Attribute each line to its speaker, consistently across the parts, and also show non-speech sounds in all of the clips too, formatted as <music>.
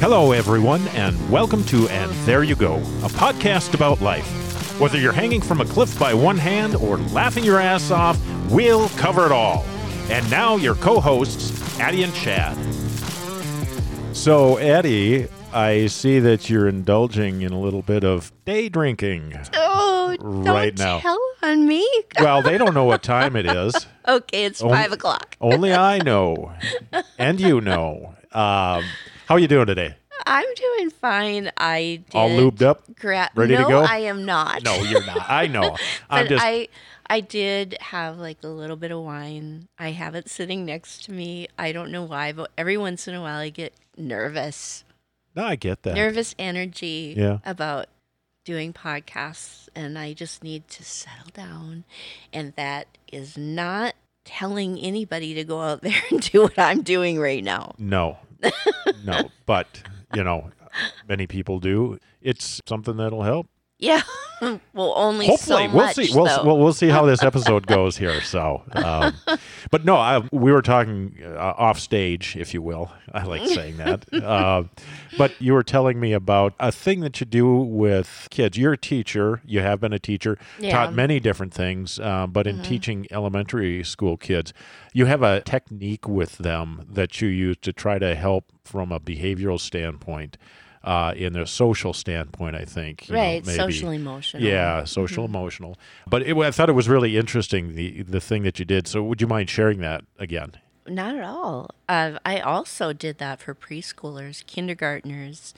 Speaker 1: Hello, everyone, and welcome to And There You Go, a podcast about life. Whether you're hanging from a cliff by one hand or laughing your ass off, we'll cover it all. And now, your co hosts, Addie and Chad. So, Addie, I see that you're indulging in a little bit of day drinking.
Speaker 2: Oh, don't
Speaker 1: Right now.
Speaker 2: tell on me. <laughs>
Speaker 1: Well, they don't know what time it is.
Speaker 2: Okay, it's
Speaker 1: Oh.
Speaker 2: five o'clock.
Speaker 1: Only I know, <laughs> and you know. Um, how are you doing today?
Speaker 2: I'm doing fine. I did
Speaker 1: All lubed up?
Speaker 2: Gra-
Speaker 1: Ready to
Speaker 2: no,
Speaker 1: go?
Speaker 2: I am not.
Speaker 1: No, you're not. I know. <laughs> I'm
Speaker 2: but
Speaker 1: just.
Speaker 2: I I did have like a little bit of wine. I have it sitting next to me. I don't know why, but every once in a while I get nervous.
Speaker 1: no, I get that.
Speaker 2: Nervous energy
Speaker 1: Yeah.
Speaker 2: about doing podcasts and I just need to settle down and that is not telling anybody to go out <laughs> there and do what I'm doing right now.
Speaker 1: No, no, but you know, many people do. It's something that'll help.
Speaker 2: Yeah. <laughs> well, only
Speaker 1: Hopefully,
Speaker 2: so
Speaker 1: we'll
Speaker 2: much,
Speaker 1: see. We'll, we'll we'll see how this <laughs> episode goes here. So, um, but no, I, we were talking uh, off stage, if you will. I like saying that. uh, <laughs> but you were telling me about a thing that you do with kids. You're a teacher. You have been a teacher.
Speaker 2: Yeah.
Speaker 1: Taught many different things, uh, but in teaching elementary school kids, you have a technique with them that you use to try to help from a behavioral standpoint. Uh, in a social standpoint, I think. you know,
Speaker 2: right,
Speaker 1: maybe.
Speaker 2: social emotional.
Speaker 1: Yeah, social emotional. But it, I thought it was really interesting the the thing that you did. So would you mind sharing that again?
Speaker 2: Not at all. Uh, I also did that for preschoolers, kindergartners,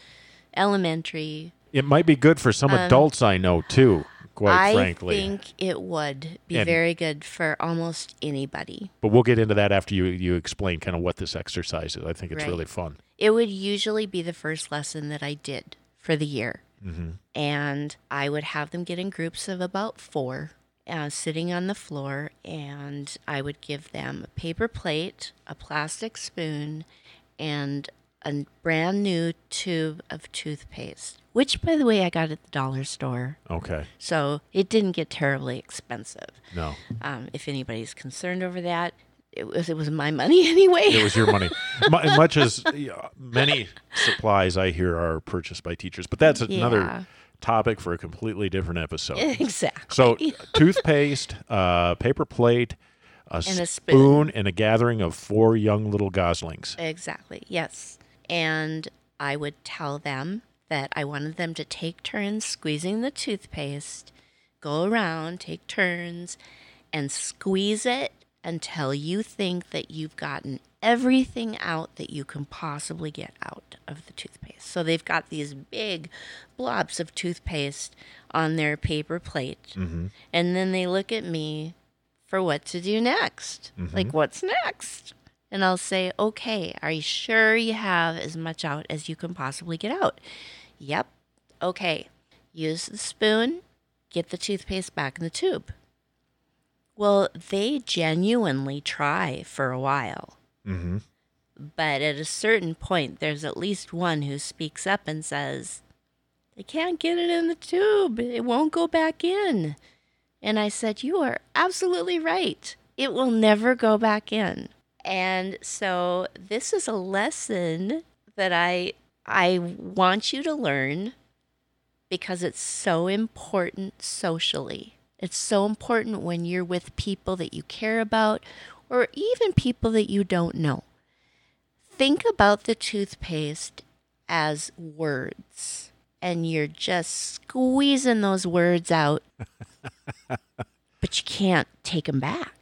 Speaker 2: elementary.
Speaker 1: It might be good for some adults I know too. Quite
Speaker 2: I
Speaker 1: frankly,
Speaker 2: think it would be
Speaker 1: And-
Speaker 2: very good for almost anybody.
Speaker 1: but we'll get into that after you you explain kind of what this exercise is. I think it's
Speaker 2: Right.
Speaker 1: really fun.
Speaker 2: It would usually be the first lesson that I did for the year.
Speaker 1: Mm-hmm.
Speaker 2: And I would have them get in groups of about four, uh, sitting on the floor, and I would give them a paper plate, a plastic spoon, and a brand new tube of toothpaste, which, by the way, I got at the dollar store.
Speaker 1: Okay,
Speaker 2: So it didn't get terribly expensive.
Speaker 1: no,
Speaker 2: Um, if anybody's concerned over that, it was it was my money <laughs> anyway.
Speaker 1: it was your money. Mu- much as <laughs> yeah, many supplies I hear are purchased by teachers, but that's
Speaker 2: Yeah.
Speaker 1: another topic for a completely different episode. <laughs>
Speaker 2: exactly.
Speaker 1: So toothpaste, uh, paper plate, a,
Speaker 2: And a
Speaker 1: spoon,
Speaker 2: spoon.
Speaker 1: and a gathering of four young little goslings.
Speaker 2: Exactly. Yes. And I would tell them that I wanted them to take turns squeezing the toothpaste, go around, take turns, and squeeze it until you think that you've gotten everything out that you can possibly get out of the toothpaste. So they've got these big blobs of toothpaste on their paper plate. Mm-hmm. And then they look at me for what to do next. Mm-hmm. Like, what's next? And I'll say, okay, are you sure you have as much out as you can possibly get out? Yep. Okay. Use the spoon, get the toothpaste back in the tube. Well, they genuinely try for a while.
Speaker 1: Mm-hmm.
Speaker 2: But at a certain point, there's at least one who speaks up and says, They can't get it in the tube. It won't go back in. And I said, You are absolutely right. It will never go back in. And so this is a lesson that I I want you to learn because it's so important socially. It's so important when you're with people that you care about or even people that you don't know. Think about the toothpaste as words, and you're just squeezing those words out, <laughs> but you can't take them back.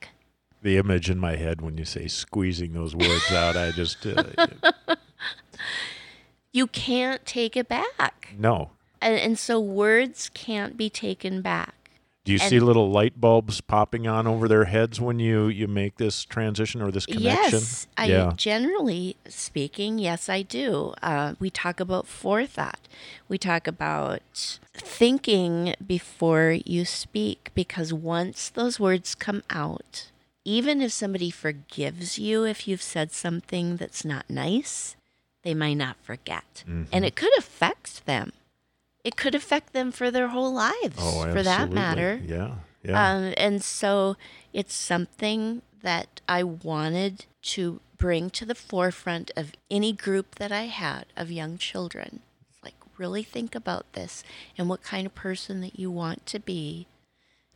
Speaker 1: The image in my head when you say squeezing those words out, I just uh, <laughs>
Speaker 2: You can't take it back.
Speaker 1: no.
Speaker 2: And, and so words can't be taken back.
Speaker 1: Do you
Speaker 2: And-
Speaker 1: see little light bulbs popping on over their heads when you you make this transition or this connection?
Speaker 2: Yes, I
Speaker 1: yeah.
Speaker 2: generally speaking, yes, I do. Uh, we talk about forethought. We talk about thinking before you speak because once those words come out, even if somebody forgives you if you've said something that's not nice, they might not forget,
Speaker 1: Mm-hmm.
Speaker 2: and it could affect them. It could affect them for their whole lives,
Speaker 1: Oh,
Speaker 2: for that matter.
Speaker 1: Yeah. Yeah.
Speaker 2: Um, and so it's something that I wanted to bring to the forefront of any group that I had of young children. It's like, really think about this and what kind of person that you want to be.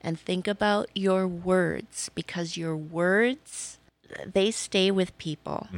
Speaker 2: And think about your words because your words, they stay with people.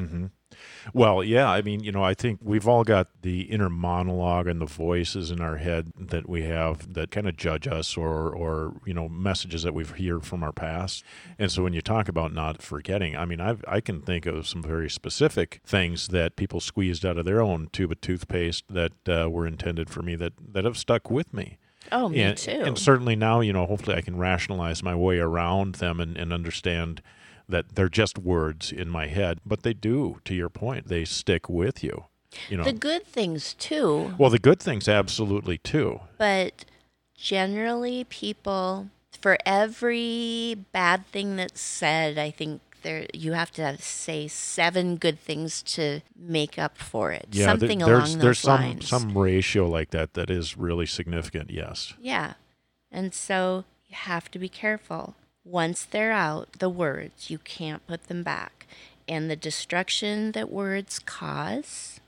Speaker 1: Well, yeah, I mean, you know, I think we've all got the inner monologue and the voices in our head that we have that kind of judge us or or, you know, messages that we've heard from our past. And so when you talk about not forgetting, I mean, I I can think of some very specific things that people squeezed out of their own tube of toothpaste that uh, were intended for me that that have stuck with me.
Speaker 2: Oh, me
Speaker 1: and,
Speaker 2: too.
Speaker 1: And certainly now, you know, hopefully I can rationalize my way around them and, and understand that they're just words in my head, but they do, to your point, they stick with you. You know,
Speaker 2: the good things too,
Speaker 1: well, the good things absolutely too.
Speaker 2: but generally people for every bad thing that's said, I think there you have to say seven good things to make up for it.
Speaker 1: Yeah, th-
Speaker 2: Something
Speaker 1: there's
Speaker 2: along those
Speaker 1: there's some
Speaker 2: lines.
Speaker 1: some ratio like that that is really significant. Yes.
Speaker 2: Yeah. And so you have to be careful. Once they're out, the words, you can't put them back. And the destruction that words cause,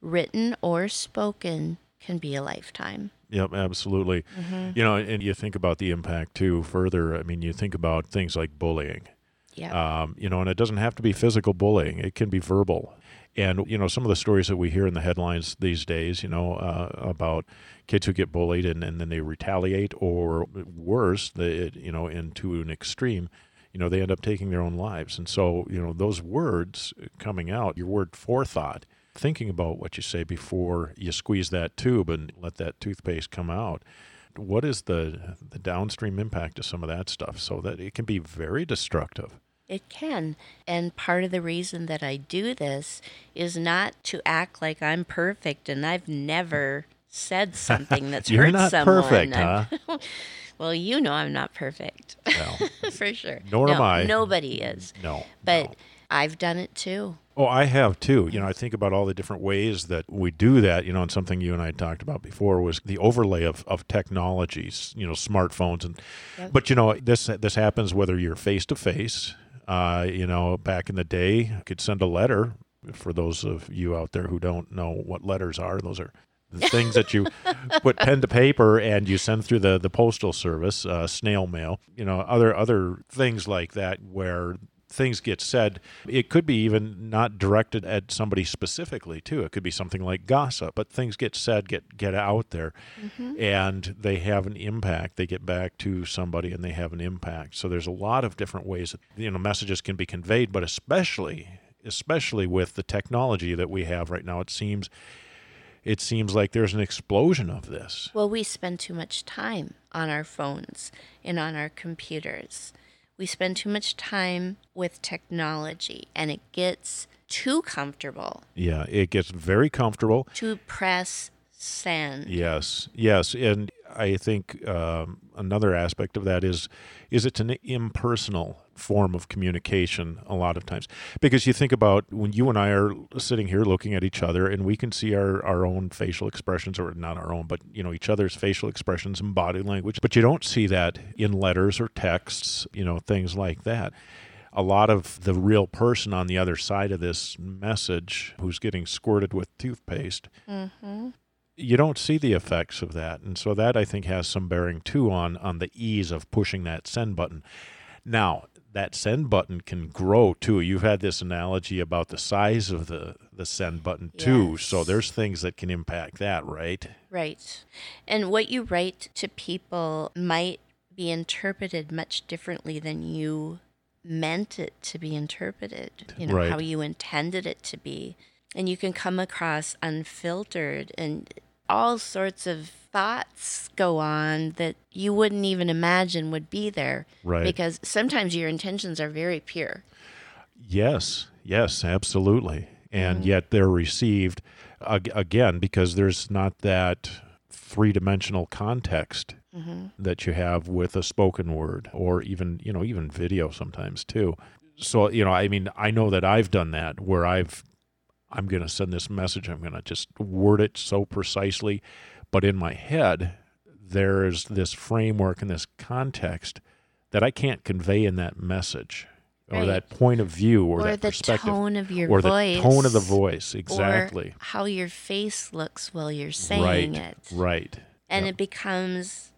Speaker 2: written or spoken, can be a lifetime.
Speaker 1: Yep, absolutely.
Speaker 2: Mm-hmm.
Speaker 1: You know, and you think about the impact too. Further, I mean, you think about things like bullying.
Speaker 2: Yeah.
Speaker 1: um, you know, and it doesn't have to be physical bullying; it can be verbal. And you know, some of the stories that we hear in the headlines these days, you know, uh, about kids who get bullied and, and then they retaliate, or worse, they you know, into an extreme, you know, they end up taking their own lives. And so, you know, those words coming out, your word forethought, thinking about what you say before you squeeze that tube and let that toothpaste come out. What is the the downstream impact of some of that stuff? So that it can be very destructive.
Speaker 2: It can. And part of the reason that I do this is not to act like I'm perfect and I've never said <laughs> something that's
Speaker 1: You're
Speaker 2: hurt
Speaker 1: not
Speaker 2: someone.
Speaker 1: perfect, huh? <laughs>
Speaker 2: well, you know I'm not perfect.
Speaker 1: Well, <laughs>
Speaker 2: For sure.
Speaker 1: Nor
Speaker 2: no,
Speaker 1: am I.
Speaker 2: Nobody is.
Speaker 1: no.
Speaker 2: But
Speaker 1: no.
Speaker 2: I've done it too.
Speaker 1: Oh, I have too. You know, mm. I think about all the different ways that we do that. You know, and something you and I talked about before was the overlay of, of technologies. You know, smartphones and.
Speaker 2: Yep.
Speaker 1: But you know, this this happens whether you're face to face. Uh, You know, back in the day, you could send a letter. For those of you out there who don't know what letters are, those are the <laughs> things that you put pen to paper and you send through the the postal service, uh, snail mail. You know, other other things like that where things get said. It could be even not directed at somebody specifically too. It could be something like gossip, but things get said, get get out there, mm-hmm. and they have an impact. They get back to somebody and they have an impact. So there's a lot of different ways that you know messages can be conveyed, but especially especially with the technology that we have right now, it seems it seems like there's an explosion of this.
Speaker 2: Well, we spend too much time on our phones and on our computers. We spend too much time with technology and it gets too comfortable
Speaker 1: Yeah, it gets very comfortable.
Speaker 2: to press send.
Speaker 1: Yes, yes, and I think um, another aspect of that is is it's an impersonal form of communication a lot of times. Because you think about when you and I are sitting here looking at each other and we can see our, our own facial expressions or not our own but you know each other's facial expressions and body language but you don't see that in letters or texts you know things like that. A lot of the real person on the other side of this message who's getting squirted with toothpaste you don't see the effects of that and so that i think has some bearing too on on the ease of pushing that send button now that send button can grow too you've had this analogy about the size of the the send button too so there's things that can impact that right
Speaker 2: Right. And what you write to people might be interpreted much differently than you meant it to be interpreted, you know,
Speaker 1: Right.
Speaker 2: how you intended it to be. And you can come across unfiltered and all sorts of thoughts go on that you wouldn't even imagine would be there.
Speaker 1: Right.
Speaker 2: Because sometimes your intentions are very pure.
Speaker 1: Yes, yes, absolutely. And mm-hmm. yet they're received again because there's not that three dimensional context mm-hmm. that you have with a spoken word or even, you know, even video sometimes too. So, you know, I mean, I know that I've done that where I've, I'm going to send this message, I'm going to just word it so precisely. But in my head, there's this framework and this context that I can't convey in that message. or
Speaker 2: Right.
Speaker 1: that point of view or,
Speaker 2: or
Speaker 1: that
Speaker 2: the
Speaker 1: perspective
Speaker 2: tone of your voice.
Speaker 1: or
Speaker 2: voice.
Speaker 1: the tone of the voice exactly
Speaker 2: Or how your face looks while you're saying
Speaker 1: right
Speaker 2: it.
Speaker 1: right
Speaker 2: And
Speaker 1: Yep.
Speaker 2: it becomes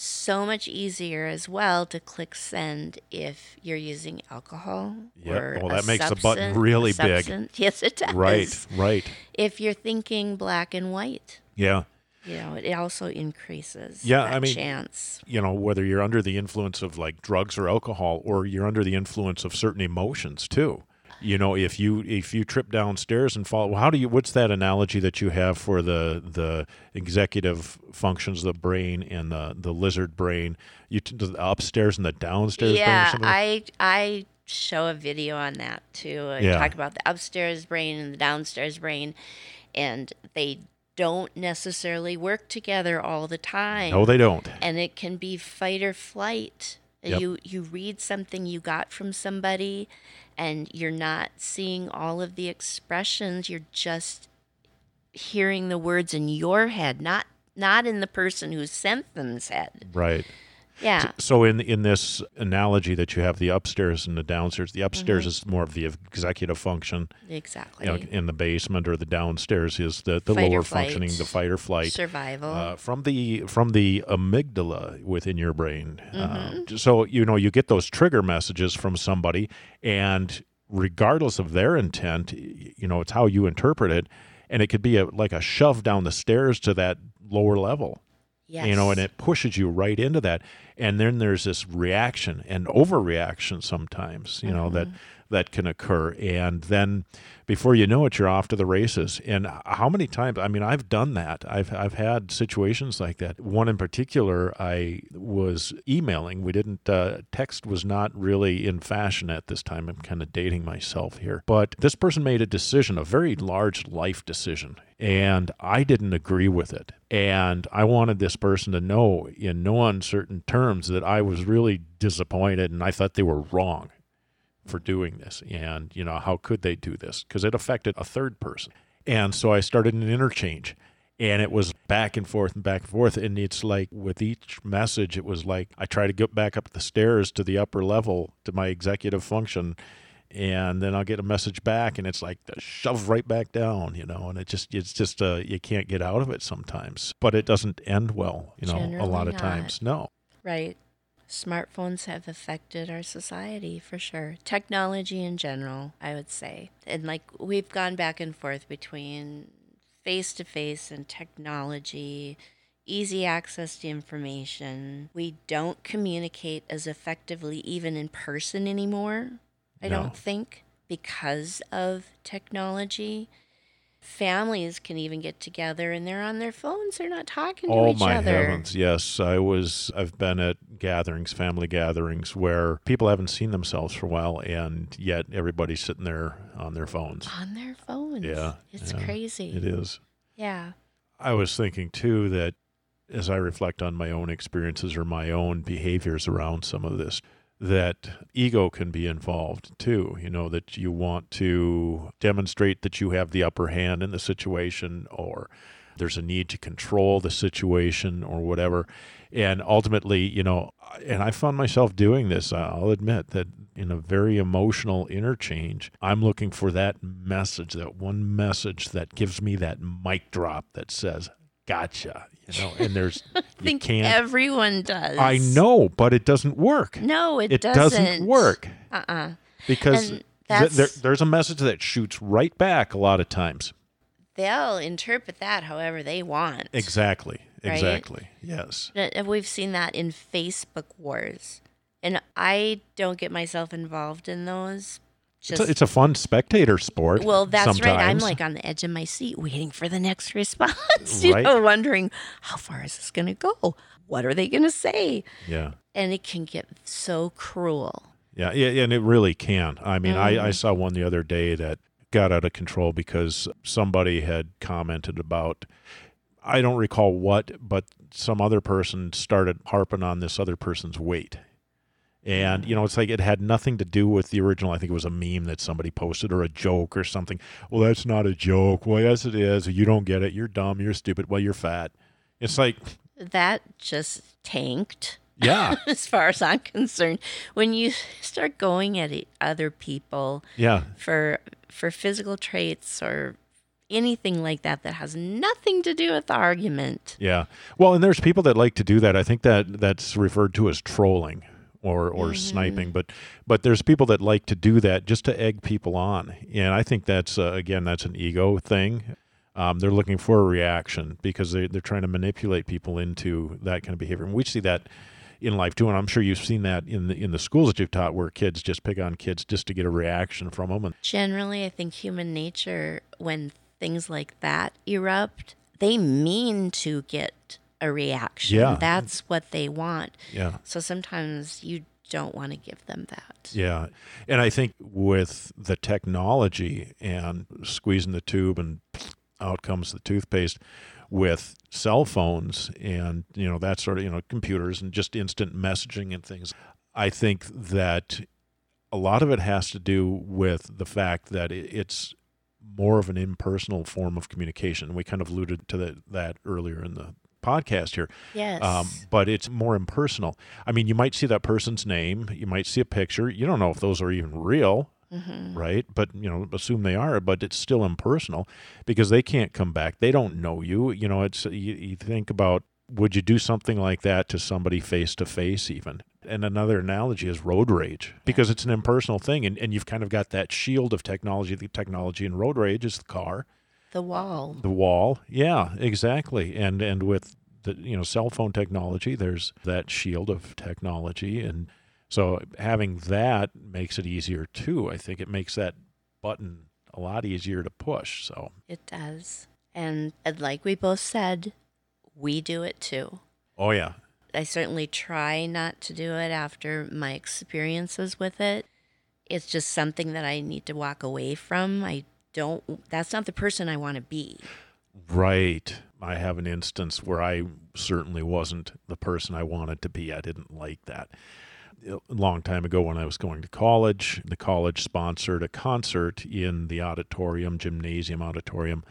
Speaker 2: so much easier as well to click send if you're using alcohol. Or
Speaker 1: Well, that makes the button really big. <laughs>
Speaker 2: Yes, it does.
Speaker 1: right right
Speaker 2: If you're thinking black and white,
Speaker 1: yeah
Speaker 2: you know, it also increases
Speaker 1: Yeah, I mean-
Speaker 2: chance.
Speaker 1: you know whether you're under the influence of like drugs or alcohol or you're under the influence of certain emotions too you know if you if you trip downstairs and fall well, how do you what's that analogy that you have for the the executive functions of the brain and the the lizard brain you t- the upstairs and the downstairs brain
Speaker 2: yeah. I I show a video on that too. I
Speaker 1: Yeah.
Speaker 2: talk about the upstairs brain and the downstairs brain, and they don't necessarily work together all the time.
Speaker 1: no they don't
Speaker 2: and it can be fight or flight.
Speaker 1: Yep.
Speaker 2: You you read something you got from somebody, and you're not seeing all of the expressions. You're just hearing the words in your head, not not in the person who sent them's head.
Speaker 1: right
Speaker 2: Yeah.
Speaker 1: So in in this analogy that you have the upstairs and the downstairs, the upstairs
Speaker 2: Mm-hmm.
Speaker 1: is more of the executive function,
Speaker 2: Exactly.
Speaker 1: you know, in the basement, or the downstairs is the, the
Speaker 2: Fight
Speaker 1: lower functioning, the fight or flight.
Speaker 2: Survival.
Speaker 1: Uh, from the from the amygdala within your brain,
Speaker 2: Mm-hmm.
Speaker 1: uh, so you know you get those trigger messages from somebody, and regardless of their intent, you know it's how you interpret it, and it could be a, like a shove down the stairs to that lower level
Speaker 2: yes.
Speaker 1: you know, and it pushes you right into that. And then there's this reaction and overreaction sometimes, you know, that mm-hmm. That can occur. And then before you know it, you're off to the races. And how many times? I mean, I've done that. I've I've had situations like that. One in particular, I was emailing. We didn't uh, text was not really in fashion at this time. I'm kind of dating myself here, but this person made a decision, a very large life decision, and I didn't agree with it. And I wanted this person to know in no uncertain terms that I was really disappointed and I thought they were wrong for doing this. And, you know, how could they do this? Because it affected a third person. And so I started an interchange and it was back and forth and back and forth. And it's like with each message, it was like I try to get back up the stairs to the upper level to my executive function. And then I'll get a message back, and it's like the shove right back down, you know. And it just, it's just, uh, you can't get out of it sometimes. But it doesn't end well, you know. a
Speaker 2: Generally
Speaker 1: lot of
Speaker 2: not.
Speaker 1: times, no.
Speaker 2: Right. Smartphones have affected our society for sure. Technology in general, I would say. And like we've gone back and forth between face to face and technology, easy access to information. We don't communicate as effectively even in person anymore, I
Speaker 1: No.
Speaker 2: don't think, because of technology. Families can even get together and they're on their phones. They're not talking to
Speaker 1: Oh
Speaker 2: each other.
Speaker 1: Oh my heavens! Yes, I was. I've been at gatherings, family gatherings, where people haven't seen themselves for a while, and yet everybody's sitting there on their phones.
Speaker 2: on their phones.
Speaker 1: Yeah,
Speaker 2: It's
Speaker 1: yeah,
Speaker 2: crazy.
Speaker 1: It is.
Speaker 2: Yeah.
Speaker 1: I was thinking too that as I reflect on my own experiences or my own behaviors around some of this, that ego can be involved too. You know, that you want to demonstrate that you have the upper hand in the situation or there's a need to control the situation or whatever. And ultimately, you know, and I found myself doing this, I'll admit that in a very emotional interchange, I'm looking for that message, that one message that gives me that mic drop that says, gotcha, you know, and there's, <laughs>
Speaker 2: I think
Speaker 1: can't,
Speaker 2: everyone does.
Speaker 1: I know, but it doesn't work.
Speaker 2: No, it,
Speaker 1: It
Speaker 2: doesn't.
Speaker 1: doesn't work
Speaker 2: Uh uh
Speaker 1: because th- there, there's a message that shoots right back a lot of times.
Speaker 2: They'll interpret that however they want.
Speaker 1: Exactly.
Speaker 2: Right?
Speaker 1: Exactly. Yes.
Speaker 2: And We've seen that in Facebook wars. And I don't get myself involved in those.
Speaker 1: It's a, it's a fun spectator sport.
Speaker 2: well, that's right. I'm like on the edge of my seat waiting for the next <laughs> response, you
Speaker 1: Right.
Speaker 2: know, wondering how far is this going to go? What are they going to say?
Speaker 1: yeah.
Speaker 2: And it can get so cruel.
Speaker 1: Yeah, yeah, and it really can. I mean,
Speaker 2: Mm-hmm.
Speaker 1: I, I saw one the other day that got out of control because somebody had commented about, I don't recall what, but some other person started harping on this other person's weight. And, you know, it's like it had nothing to do with the original. I think it was a meme that somebody posted or a joke or something. Well, that's not a joke. Well, yes, it is. You don't get it. You're dumb. You're stupid. Well, you're fat. It's like,
Speaker 2: That just tanked
Speaker 1: Yeah. <laughs>
Speaker 2: as far as I'm concerned. When you start going at other people
Speaker 1: Yeah.
Speaker 2: for for physical traits or anything like that that has nothing to do with the argument.
Speaker 1: Yeah. Well, and there's people that like to do that. I think that that's referred to as trolling or or sniping, but but there's people that like to do that just to egg people on. And I think that's uh, again that's an ego thing. Um, they're looking for a reaction because they, they're trying to manipulate people into that kind of behavior. And we see that in life too. And I'm sure you've seen that in the in the schools that you've taught, where kids just pick on kids just to get a reaction from them. And
Speaker 2: Generally, I think human nature, when things like that erupt, they mean to get a reaction.
Speaker 1: Yeah.
Speaker 2: That's what they want.
Speaker 1: yeah,
Speaker 2: So sometimes you don't want to give them that.
Speaker 1: Yeah. And I think with the technology and squeezing the tube and out comes the toothpaste with cell phones and, you know, that sort of, you know, computers and just instant messaging and things, I think that a lot of it has to do with the fact that it's more of an impersonal form of communication. We kind of alluded to that, that earlier in the podcast here
Speaker 2: Yes.
Speaker 1: um, but it's more impersonal. I mean, you might see that person's name, you might see a picture. You don't know if those are even real, right? But you know, assume they are. But it's still impersonal because they can't come back. They don't know you. You know, it's you, you think about would you do something like that to somebody face to face even? And another analogy is road rage because it's an impersonal thing, and, and you've kind of got that shield of technology. The technology in road rage is the car
Speaker 2: the wall.
Speaker 1: the wall yeah exactly and and with the you know cell phone technology there's that shield of technology and so having that makes it easier too i think it makes that button a lot easier to push so
Speaker 2: It does. And, and like we both said, we do it too.
Speaker 1: oh yeah
Speaker 2: I certainly try not to do it after my experiences with it. It's just something that I need to walk away from. I don't, that's not the person I want to be.
Speaker 1: right i have an instance where i certainly wasn't the person i wanted to be i didn't like that a long time ago when I was going to college. The college sponsored a concert in the auditorium, gymnasium auditorium.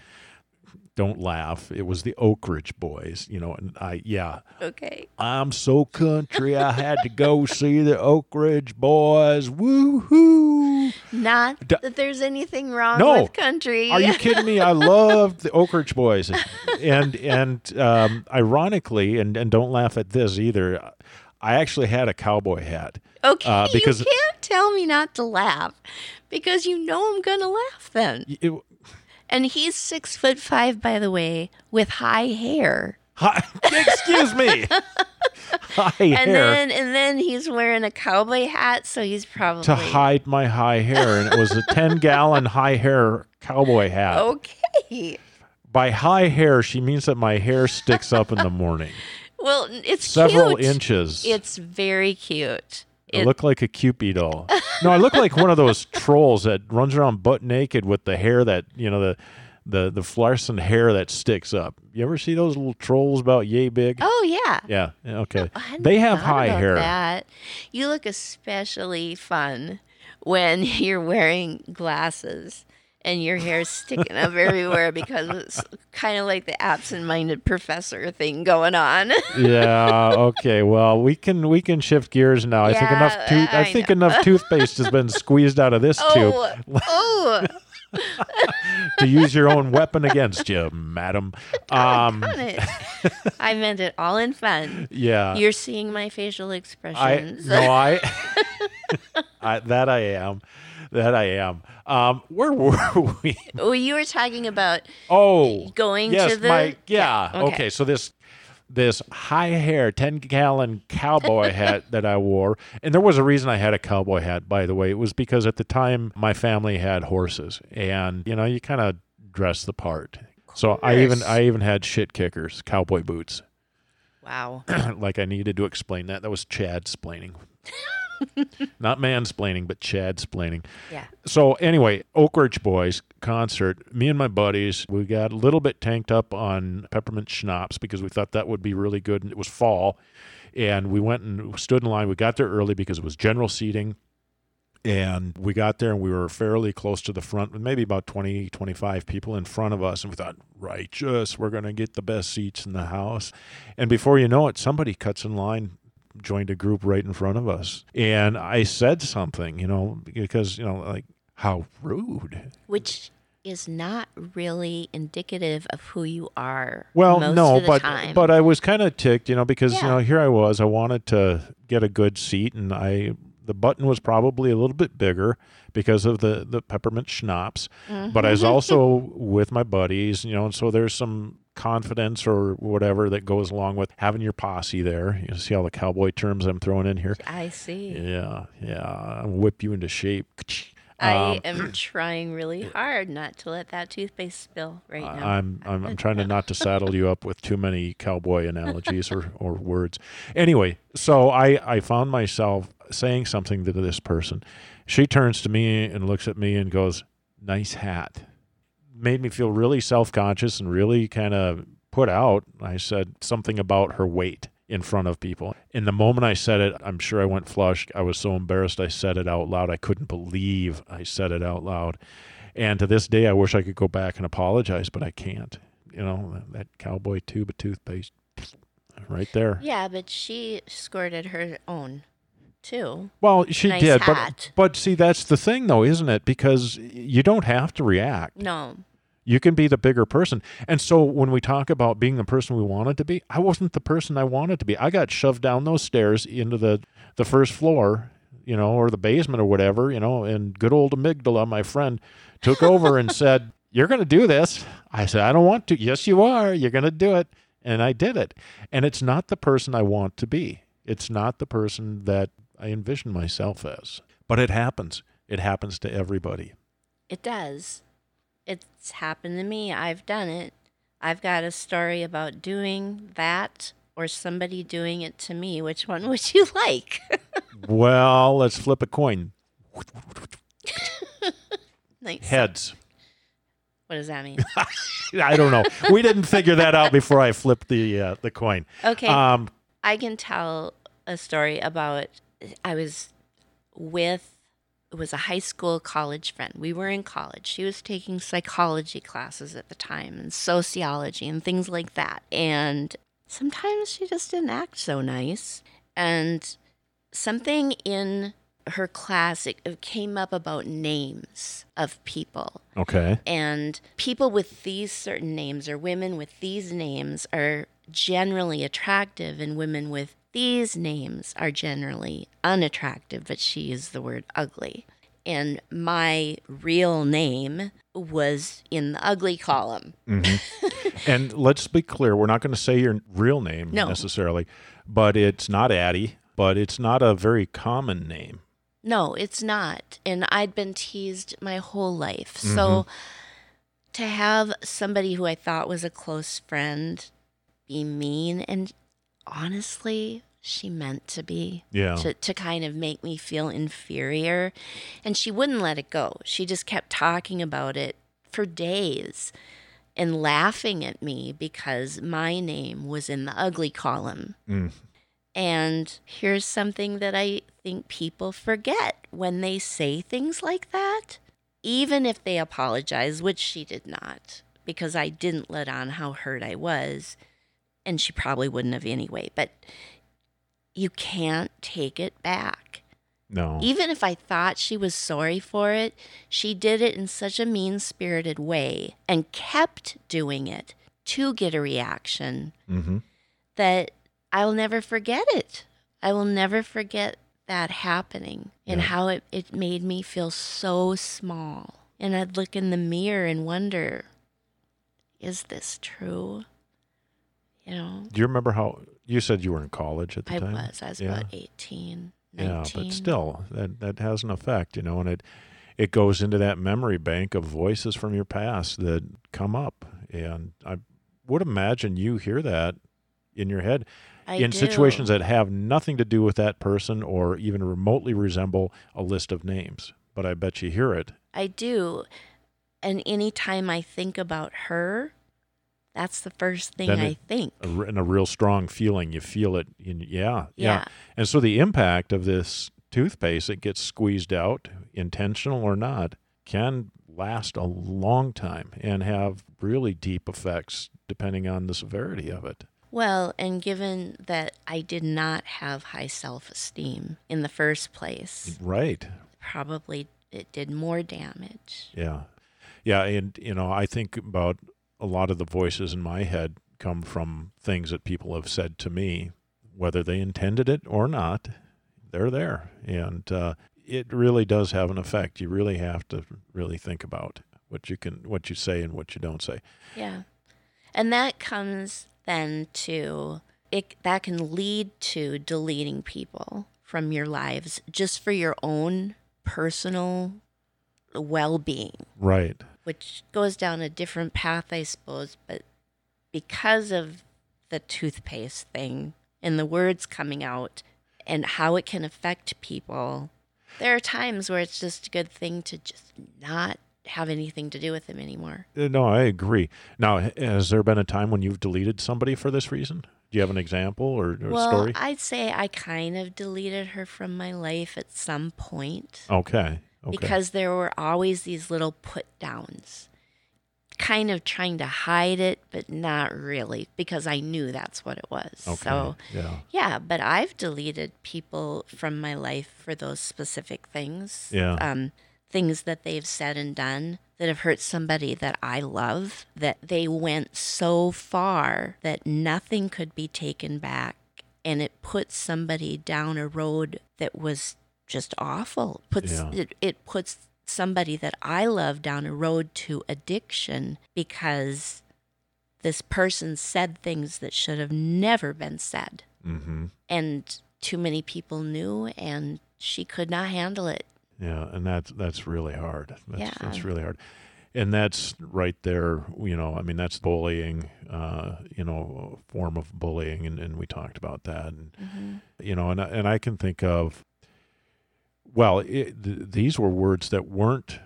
Speaker 1: Don't laugh. It was the Oak Ridge Boys, you know, and I, yeah,
Speaker 2: Okay.
Speaker 1: I'm so country. I had to go see the Oak Ridge Boys. Woohoo! <laughs>
Speaker 2: Not
Speaker 1: D-
Speaker 2: that there's anything wrong
Speaker 1: No.
Speaker 2: with country.
Speaker 1: Are you kidding me? I loved the Oak Ridge Boys, and and um, ironically, and and don't laugh at this either. I actually had a cowboy hat.
Speaker 2: okay,
Speaker 1: uh, because-
Speaker 2: you can't tell me not to laugh because you know I'm going to laugh then.
Speaker 1: It,
Speaker 2: And he's six foot five, by the way, with high hair.
Speaker 1: hi, <laughs> excuse me. <laughs> High
Speaker 2: And
Speaker 1: hair
Speaker 2: then and then he's wearing a cowboy hat, so he's probably
Speaker 1: to hide my high hair, and it was a ten gallon high hair cowboy hat.
Speaker 2: Okay.
Speaker 1: By high hair, she means that my hair sticks up in the morning,
Speaker 2: Well, it's
Speaker 1: several
Speaker 2: cute.
Speaker 1: inches.
Speaker 2: It's very cute.
Speaker 1: I
Speaker 2: It,
Speaker 1: look like a Kewpie doll. No, I look like one of those trolls that runs around butt naked with the hair that you know the the the fluorescent hair that sticks up. You ever see those little trolls about yay big?
Speaker 2: oh yeah.
Speaker 1: Yeah. yeah, Okay.
Speaker 2: Oh, I hadn't
Speaker 1: They have high hair.
Speaker 2: That. You look especially fun when <laughs> you're wearing glasses and your hair's sticking up everywhere because it's kind of like the absent-minded professor thing going on. <laughs>
Speaker 1: yeah. Okay. Well, we can we can shift gears now. I think enough.
Speaker 2: Yeah,
Speaker 1: I,
Speaker 2: I
Speaker 1: think
Speaker 2: know.
Speaker 1: enough toothpaste has been <laughs> squeezed out of this
Speaker 2: oh,
Speaker 1: tube
Speaker 2: oh, oh.
Speaker 1: To use your own weapon against you, madam. Um.
Speaker 2: I meant it all in fun.
Speaker 1: Yeah.
Speaker 2: You're seeing my facial
Speaker 1: I
Speaker 2: expressions.
Speaker 1: no, I, <laughs> I that I am, that I am. Um, where were <laughs> we?
Speaker 2: oh, you were talking about
Speaker 1: Oh,
Speaker 2: going
Speaker 1: yes,
Speaker 2: to the
Speaker 1: my yeah.
Speaker 2: yeah,
Speaker 1: okay.
Speaker 2: okay.
Speaker 1: so this this high hair, ten gallon cowboy hat that I wore, and there was a reason I had a cowboy hat. By the way, it was because at the time my family had horses, and you know you kind of dress the part. So I even. I even had shit kickers, cowboy boots.
Speaker 2: wow. <clears throat>
Speaker 1: like I needed to explain that. That was Chad splaining. <laughs> <laughs> Not mansplaining, but Chad splaining.
Speaker 2: Yeah.
Speaker 1: So anyway, Oak Ridge Boys concert. Me and my buddies, we got a little bit tanked up on peppermint schnapps because we thought that would be really good. And it was fall, and we went and stood in line. We got there early because it was general seating. And we got there and we were fairly close to the front, with maybe about 20, 25 people in front of us. And we thought, righteous, we're going to get the best seats in the house. And before you know it, somebody cuts in line joined a group right in front of us. And I said something, you know, because, you know, like, how rude.
Speaker 2: Which is not really indicative of who you are.
Speaker 1: Well,
Speaker 2: most
Speaker 1: no,
Speaker 2: of the
Speaker 1: but
Speaker 2: time.
Speaker 1: but I was kind of ticked, you know, because you know here I was, I wanted to get a good seat, and I the button was probably a little bit bigger because of the the peppermint schnapps, but I was
Speaker 2: Mm-hmm. <laughs>
Speaker 1: also with my buddies, you know, and so there's some confidence or whatever that goes along with having your posse there. You see all the cowboy terms I'm throwing in here.
Speaker 2: I see.
Speaker 1: Yeah, yeah, I'll whip you into shape.
Speaker 2: I
Speaker 1: Um,
Speaker 2: am <clears throat> trying really hard not to let that toothpaste spill right now.
Speaker 1: I'm, I'm I'm trying to not to <laughs> saddle you up with too many cowboy analogies or, or words. Anyway, so I, I found myself saying something to this person. She turns to me and looks at me and goes, "Nice hat." Made me feel really self conscious and really kind of put out. I said something about her weight in front of people. And the moment I said it, I'm sure I went flush. I was so embarrassed I said it out loud. I couldn't believe I said it out loud. And to this day, I wish I could go back and apologize, but I can't. You know, that cowboy tube of toothpaste right there.
Speaker 2: yeah, but she squirted her own too.
Speaker 1: Well, she
Speaker 2: Nice
Speaker 1: did,
Speaker 2: hat.
Speaker 1: but but see, that's the thing, though, isn't it? Because you don't have to react.
Speaker 2: No.
Speaker 1: You can be the bigger person. And so when we talk about being the person we wanted to be, I wasn't the person I wanted to be. I got shoved down those stairs into the the first floor, you know, or the basement or whatever, you know, and good old amygdala, my friend, took over and <laughs> said, "You're going to do this." I said, "I don't want to." "Yes, you are. You're going to do it." And I did it. And it's not the person I want to be. It's not the person that I envision myself as. But it happens. It happens to everybody.
Speaker 2: It does. It's happened to me. I've done it. I've got a story about doing that or somebody doing it to me. Which one would you <laughs> like?
Speaker 1: well, let's flip a coin.
Speaker 2: nice.
Speaker 1: Heads.
Speaker 2: What does that mean? <laughs>
Speaker 1: I don't know. We didn't figure that out before I flipped the uh, the coin.
Speaker 2: Okay.
Speaker 1: Um,
Speaker 2: I can tell a story about I was with it was a high school college friend. We were in college. She was taking psychology classes at the time and sociology and things like that. And sometimes she just didn't act so nice. And something in her class it, it came up about names of people
Speaker 1: okay.
Speaker 2: and people with these certain names or women with these names are generally attractive and women with these names are generally unattractive but she used the word ugly and my real name was in the ugly column mm-hmm.
Speaker 1: And let's be clear, we're not going to say your real name
Speaker 2: No.
Speaker 1: necessarily, but it's not Addie, but it's not a very common name.
Speaker 2: No, it's not. And I'd been teased my whole life. So mm-hmm. to have somebody who I thought was a close friend be mean, and honestly, she meant to be.
Speaker 1: Yeah.
Speaker 2: To, to kind of make me feel inferior. And she wouldn't let it go. She just kept talking about it for days and laughing at me because my name was in the ugly column.
Speaker 1: Mm.
Speaker 2: And here's something that I think people forget when they say things like that, even if they apologize, which she did not, because I didn't let on how hurt I was, and she probably wouldn't have anyway. But you can't take it back.
Speaker 1: No.
Speaker 2: Even if I thought she was sorry for it, she did it in such a mean spirited way and kept doing it to get a reaction
Speaker 1: hmm
Speaker 2: that I'll never forget it. I will never forget that happening and
Speaker 1: Yeah.
Speaker 2: how it, it made me feel so small. And I'd look in the mirror and wonder, is this true? You know,
Speaker 1: Do you remember how you said you were in college at the
Speaker 2: I
Speaker 1: time?
Speaker 2: was. I was
Speaker 1: Yeah.
Speaker 2: about 18, 19.
Speaker 1: Yeah, but still, that that has an effect, you know, and it it goes into that memory bank of voices from your past that come up, and I would imagine you hear that in your head
Speaker 2: I
Speaker 1: in
Speaker 2: do.
Speaker 1: situations that have nothing to do with that person or even remotely resemble a list of names. But I bet you hear it.
Speaker 2: I do. And anytime I think about her, that's the first thing I think.
Speaker 1: and a real strong feeling. You feel it. In, yeah,
Speaker 2: Yeah.
Speaker 1: And so the impact of this toothpaste that gets squeezed out, intentional or not, can last a long time and have really deep effects depending on the severity of it.
Speaker 2: Well, and given that I did not have high self esteem in the first place,
Speaker 1: Right.
Speaker 2: probably it did more damage.
Speaker 1: Yeah. Yeah. And, you know, I think about a lot of the voices in my head come from things that people have said to me, whether they intended it or not, they're there. And uh, it really does have an effect. You really have to really think about what you can, what you say and what you don't say.
Speaker 2: Yeah. And that comes then to it that can lead to deleting people from your lives just for your own personal well-being,
Speaker 1: Right.
Speaker 2: Which goes down a different path I suppose, but because of the toothpaste thing and the words coming out and how it can affect people, there are times where it's just a good thing to just not have anything to do with them anymore.
Speaker 1: Uh, No, I agree. Now, has there been a time when you've deleted somebody for this reason? Do you have an example or, or
Speaker 2: well,
Speaker 1: story?
Speaker 2: I'd say I kind of deleted her from my life at some point
Speaker 1: okay. Okay.
Speaker 2: because there were always these little put downs, kind of trying to hide it, but not really because I knew that's what it was.
Speaker 1: okay.
Speaker 2: So,
Speaker 1: yeah.
Speaker 2: yeah, but I've deleted people from my life for those specific things.
Speaker 1: Yeah.
Speaker 2: Um, things that they've said and done that have hurt somebody that I love, that they went so far that nothing could be taken back. And it put somebody down a road that was just awful. Puts
Speaker 1: Yeah.
Speaker 2: it, it puts somebody that I love down a road to addiction because this person said things that should have never been said
Speaker 1: Mm-hmm.
Speaker 2: and too many people knew and she could not handle it
Speaker 1: Yeah, and that's that's really hard. That's,
Speaker 2: Yeah.
Speaker 1: that's really hard, and that's right there. You know, I mean, that's bullying. Uh, you know, a form of bullying, and, and we talked about that. And you know, and and I can think of. Well, it, th- these were words that weren't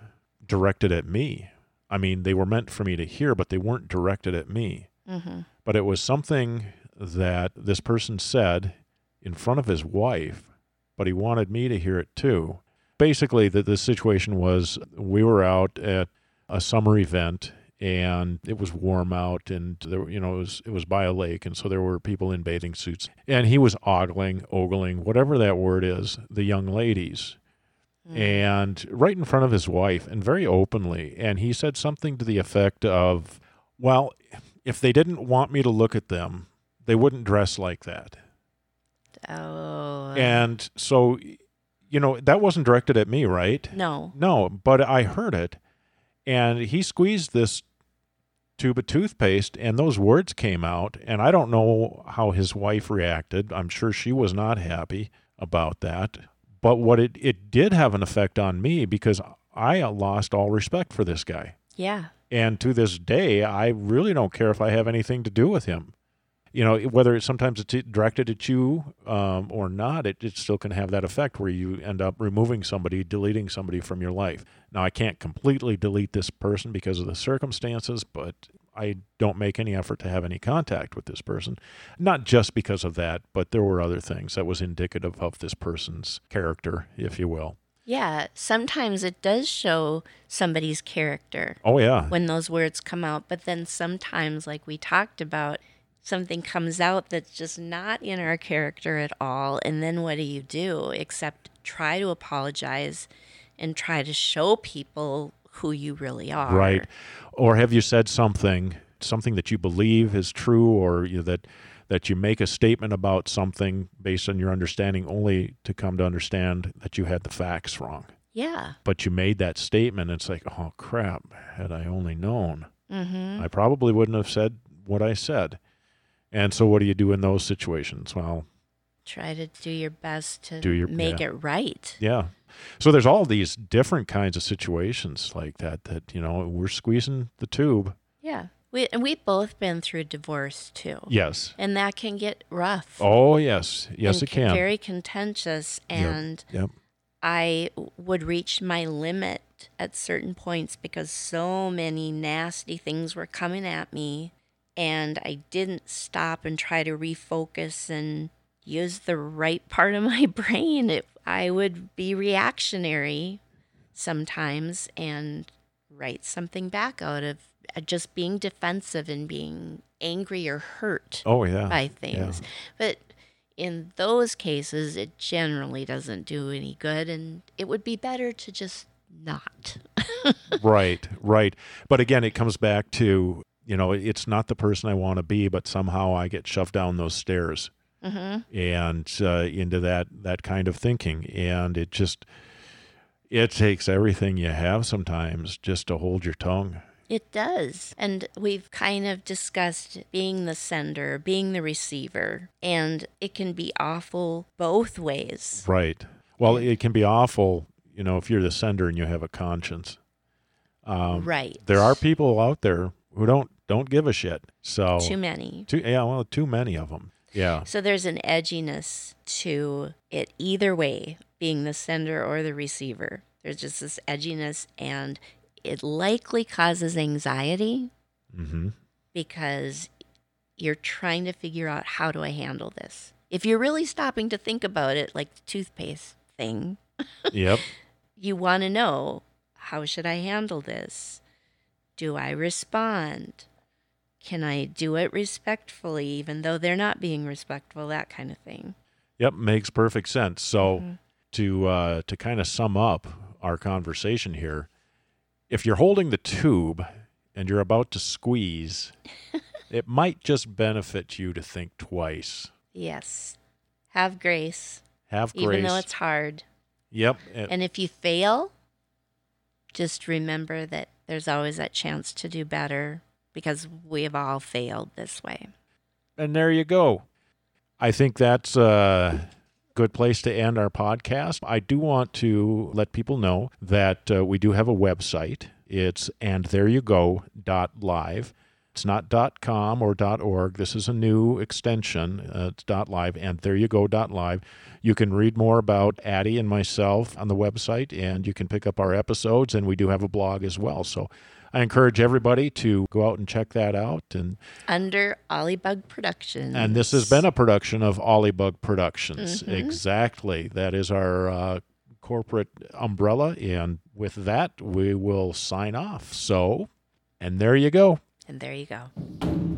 Speaker 1: directed at me. I mean, they were meant for me to hear, but they weren't directed at me.
Speaker 2: mm-hmm.
Speaker 1: But it was something that this person said in front of his wife, but he wanted me to hear it too. Basically, the, the situation was we were out at a summer event and it was warm out and there you know it was it was by a lake. And so there were people in bathing suits. And he was ogling ogling whatever that word is the young ladies. Mm. And right in front of his wife and very openly. And he said something to the effect of well if they didn't want me to look at them they wouldn't dress like that.
Speaker 2: Oh.
Speaker 1: And so you know that wasn't directed at me right?
Speaker 2: No.
Speaker 1: No but i heard it. And he squeezed this tube of toothpaste and those words came out and i don't know how his wife reacted. I'm sure she was not happy about that. But what it, it did have an effect on me because i lost all respect for this guy.
Speaker 2: Yeah.
Speaker 1: And to this day, I really don't care if I have anything to do with him. You know, whether it's sometimes it's directed at you um, or not, it, it still can have that effect where you end up removing somebody, deleting somebody from your life. Now, I can't completely delete this person because of the circumstances, but I don't make any effort to have any contact with this person. Not just because of that, but there were other things that was indicative of this person's character, if you will.
Speaker 2: yeah sometimes it does show somebody's character
Speaker 1: Oh, yeah.
Speaker 2: when those words come out but then sometimes like we talked about something comes out that's just not in our character at all and then what do you do except try to apologize and try to show people who you really are
Speaker 1: Right. Or have you said something, something that you believe is true, or you, that that you make a statement about something based on your understanding, only to come to understand that you had the facts wrong.
Speaker 2: yeah
Speaker 1: But you made that statement. And it's like, oh crap! Had I only known,
Speaker 2: mm-hmm
Speaker 1: I probably wouldn't have said what I said. And so, what do you do in those situations? Well,
Speaker 2: try to do your best to
Speaker 1: Do your-
Speaker 2: make
Speaker 1: yeah.
Speaker 2: it right.
Speaker 1: yeah. So there's all these different kinds of situations like that. That you know, we're squeezing the tube.
Speaker 2: Yeah. We and we've both been through divorce too.
Speaker 1: Yes.
Speaker 2: And that can get rough.
Speaker 1: Oh yes, yes it can.
Speaker 2: Very contentious and
Speaker 1: Yep.
Speaker 2: I would reach my limit at certain points because so many nasty things were coming at me and I didn't stop and try to refocus and use the right part of <laughs> my brain. It, I would be reactionary sometimes and write something back out of uh, just being defensive and being angry or hurt
Speaker 1: Oh yeah.
Speaker 2: by things. But in those cases, it generally doesn't do any good, and it would be better to just not. <laughs>
Speaker 1: right, right. But again, it comes back to you know it's not the person I want to be, but somehow I get shoved down those stairs
Speaker 2: Mm-hmm.
Speaker 1: and uh, into that that kind of thinking, and it just it takes everything you have sometimes just to hold your tongue.
Speaker 2: It does. And we've kind of discussed being the sender, being the receiver, and it can be awful both ways.
Speaker 1: Right. Well, it can be awful, you know, if you're the sender and you have a conscience. Um,
Speaker 2: right.
Speaker 1: There are people out there who don't don't give a shit. So
Speaker 2: too many.
Speaker 1: too yeah, well, too many of them. Yeah.
Speaker 2: So there's an edginess to it either way, being the sender or the receiver. There's just this edginess, and it likely causes anxiety
Speaker 1: Mm-hmm.
Speaker 2: because you're trying to figure out how do I handle this. If you're really stopping to think about it, like the toothpaste thing,
Speaker 1: Yep. <laughs>
Speaker 2: you want to know how should I handle this? Do I respond? Can I do it respectfully, even though they're not being respectful? That kind of thing.
Speaker 1: Yep. Makes perfect sense. So
Speaker 2: Mhm.
Speaker 1: to uh, to kind of sum up our conversation here, if you're holding the tube and you're about to squeeze, <laughs> it might just benefit you to think twice.
Speaker 2: Yes. Have grace,
Speaker 1: Have grace.
Speaker 2: even though it's hard.
Speaker 1: yep. and-
Speaker 2: And if you fail, just remember that there's always that chance to do better because we have all failed this way.
Speaker 1: And there you go. I think that's a good place to end our podcast. I do want to let people know that uh, we do have a website. It's and there you go dot live. It's not dot com or dot org. This is a new extension. Uh, it's dot live and there you go live. You can read more about Addie and myself on the website, and you can pick up our episodes. And we do have a blog as well. So I encourage everybody to go out and check that out. And
Speaker 2: Under Ollybug Productions.
Speaker 1: and this has been a production of Ollybug Productions. Exactly. That is our uh, corporate umbrella. And with that, we will sign off. So, and there you go.
Speaker 2: And there you go.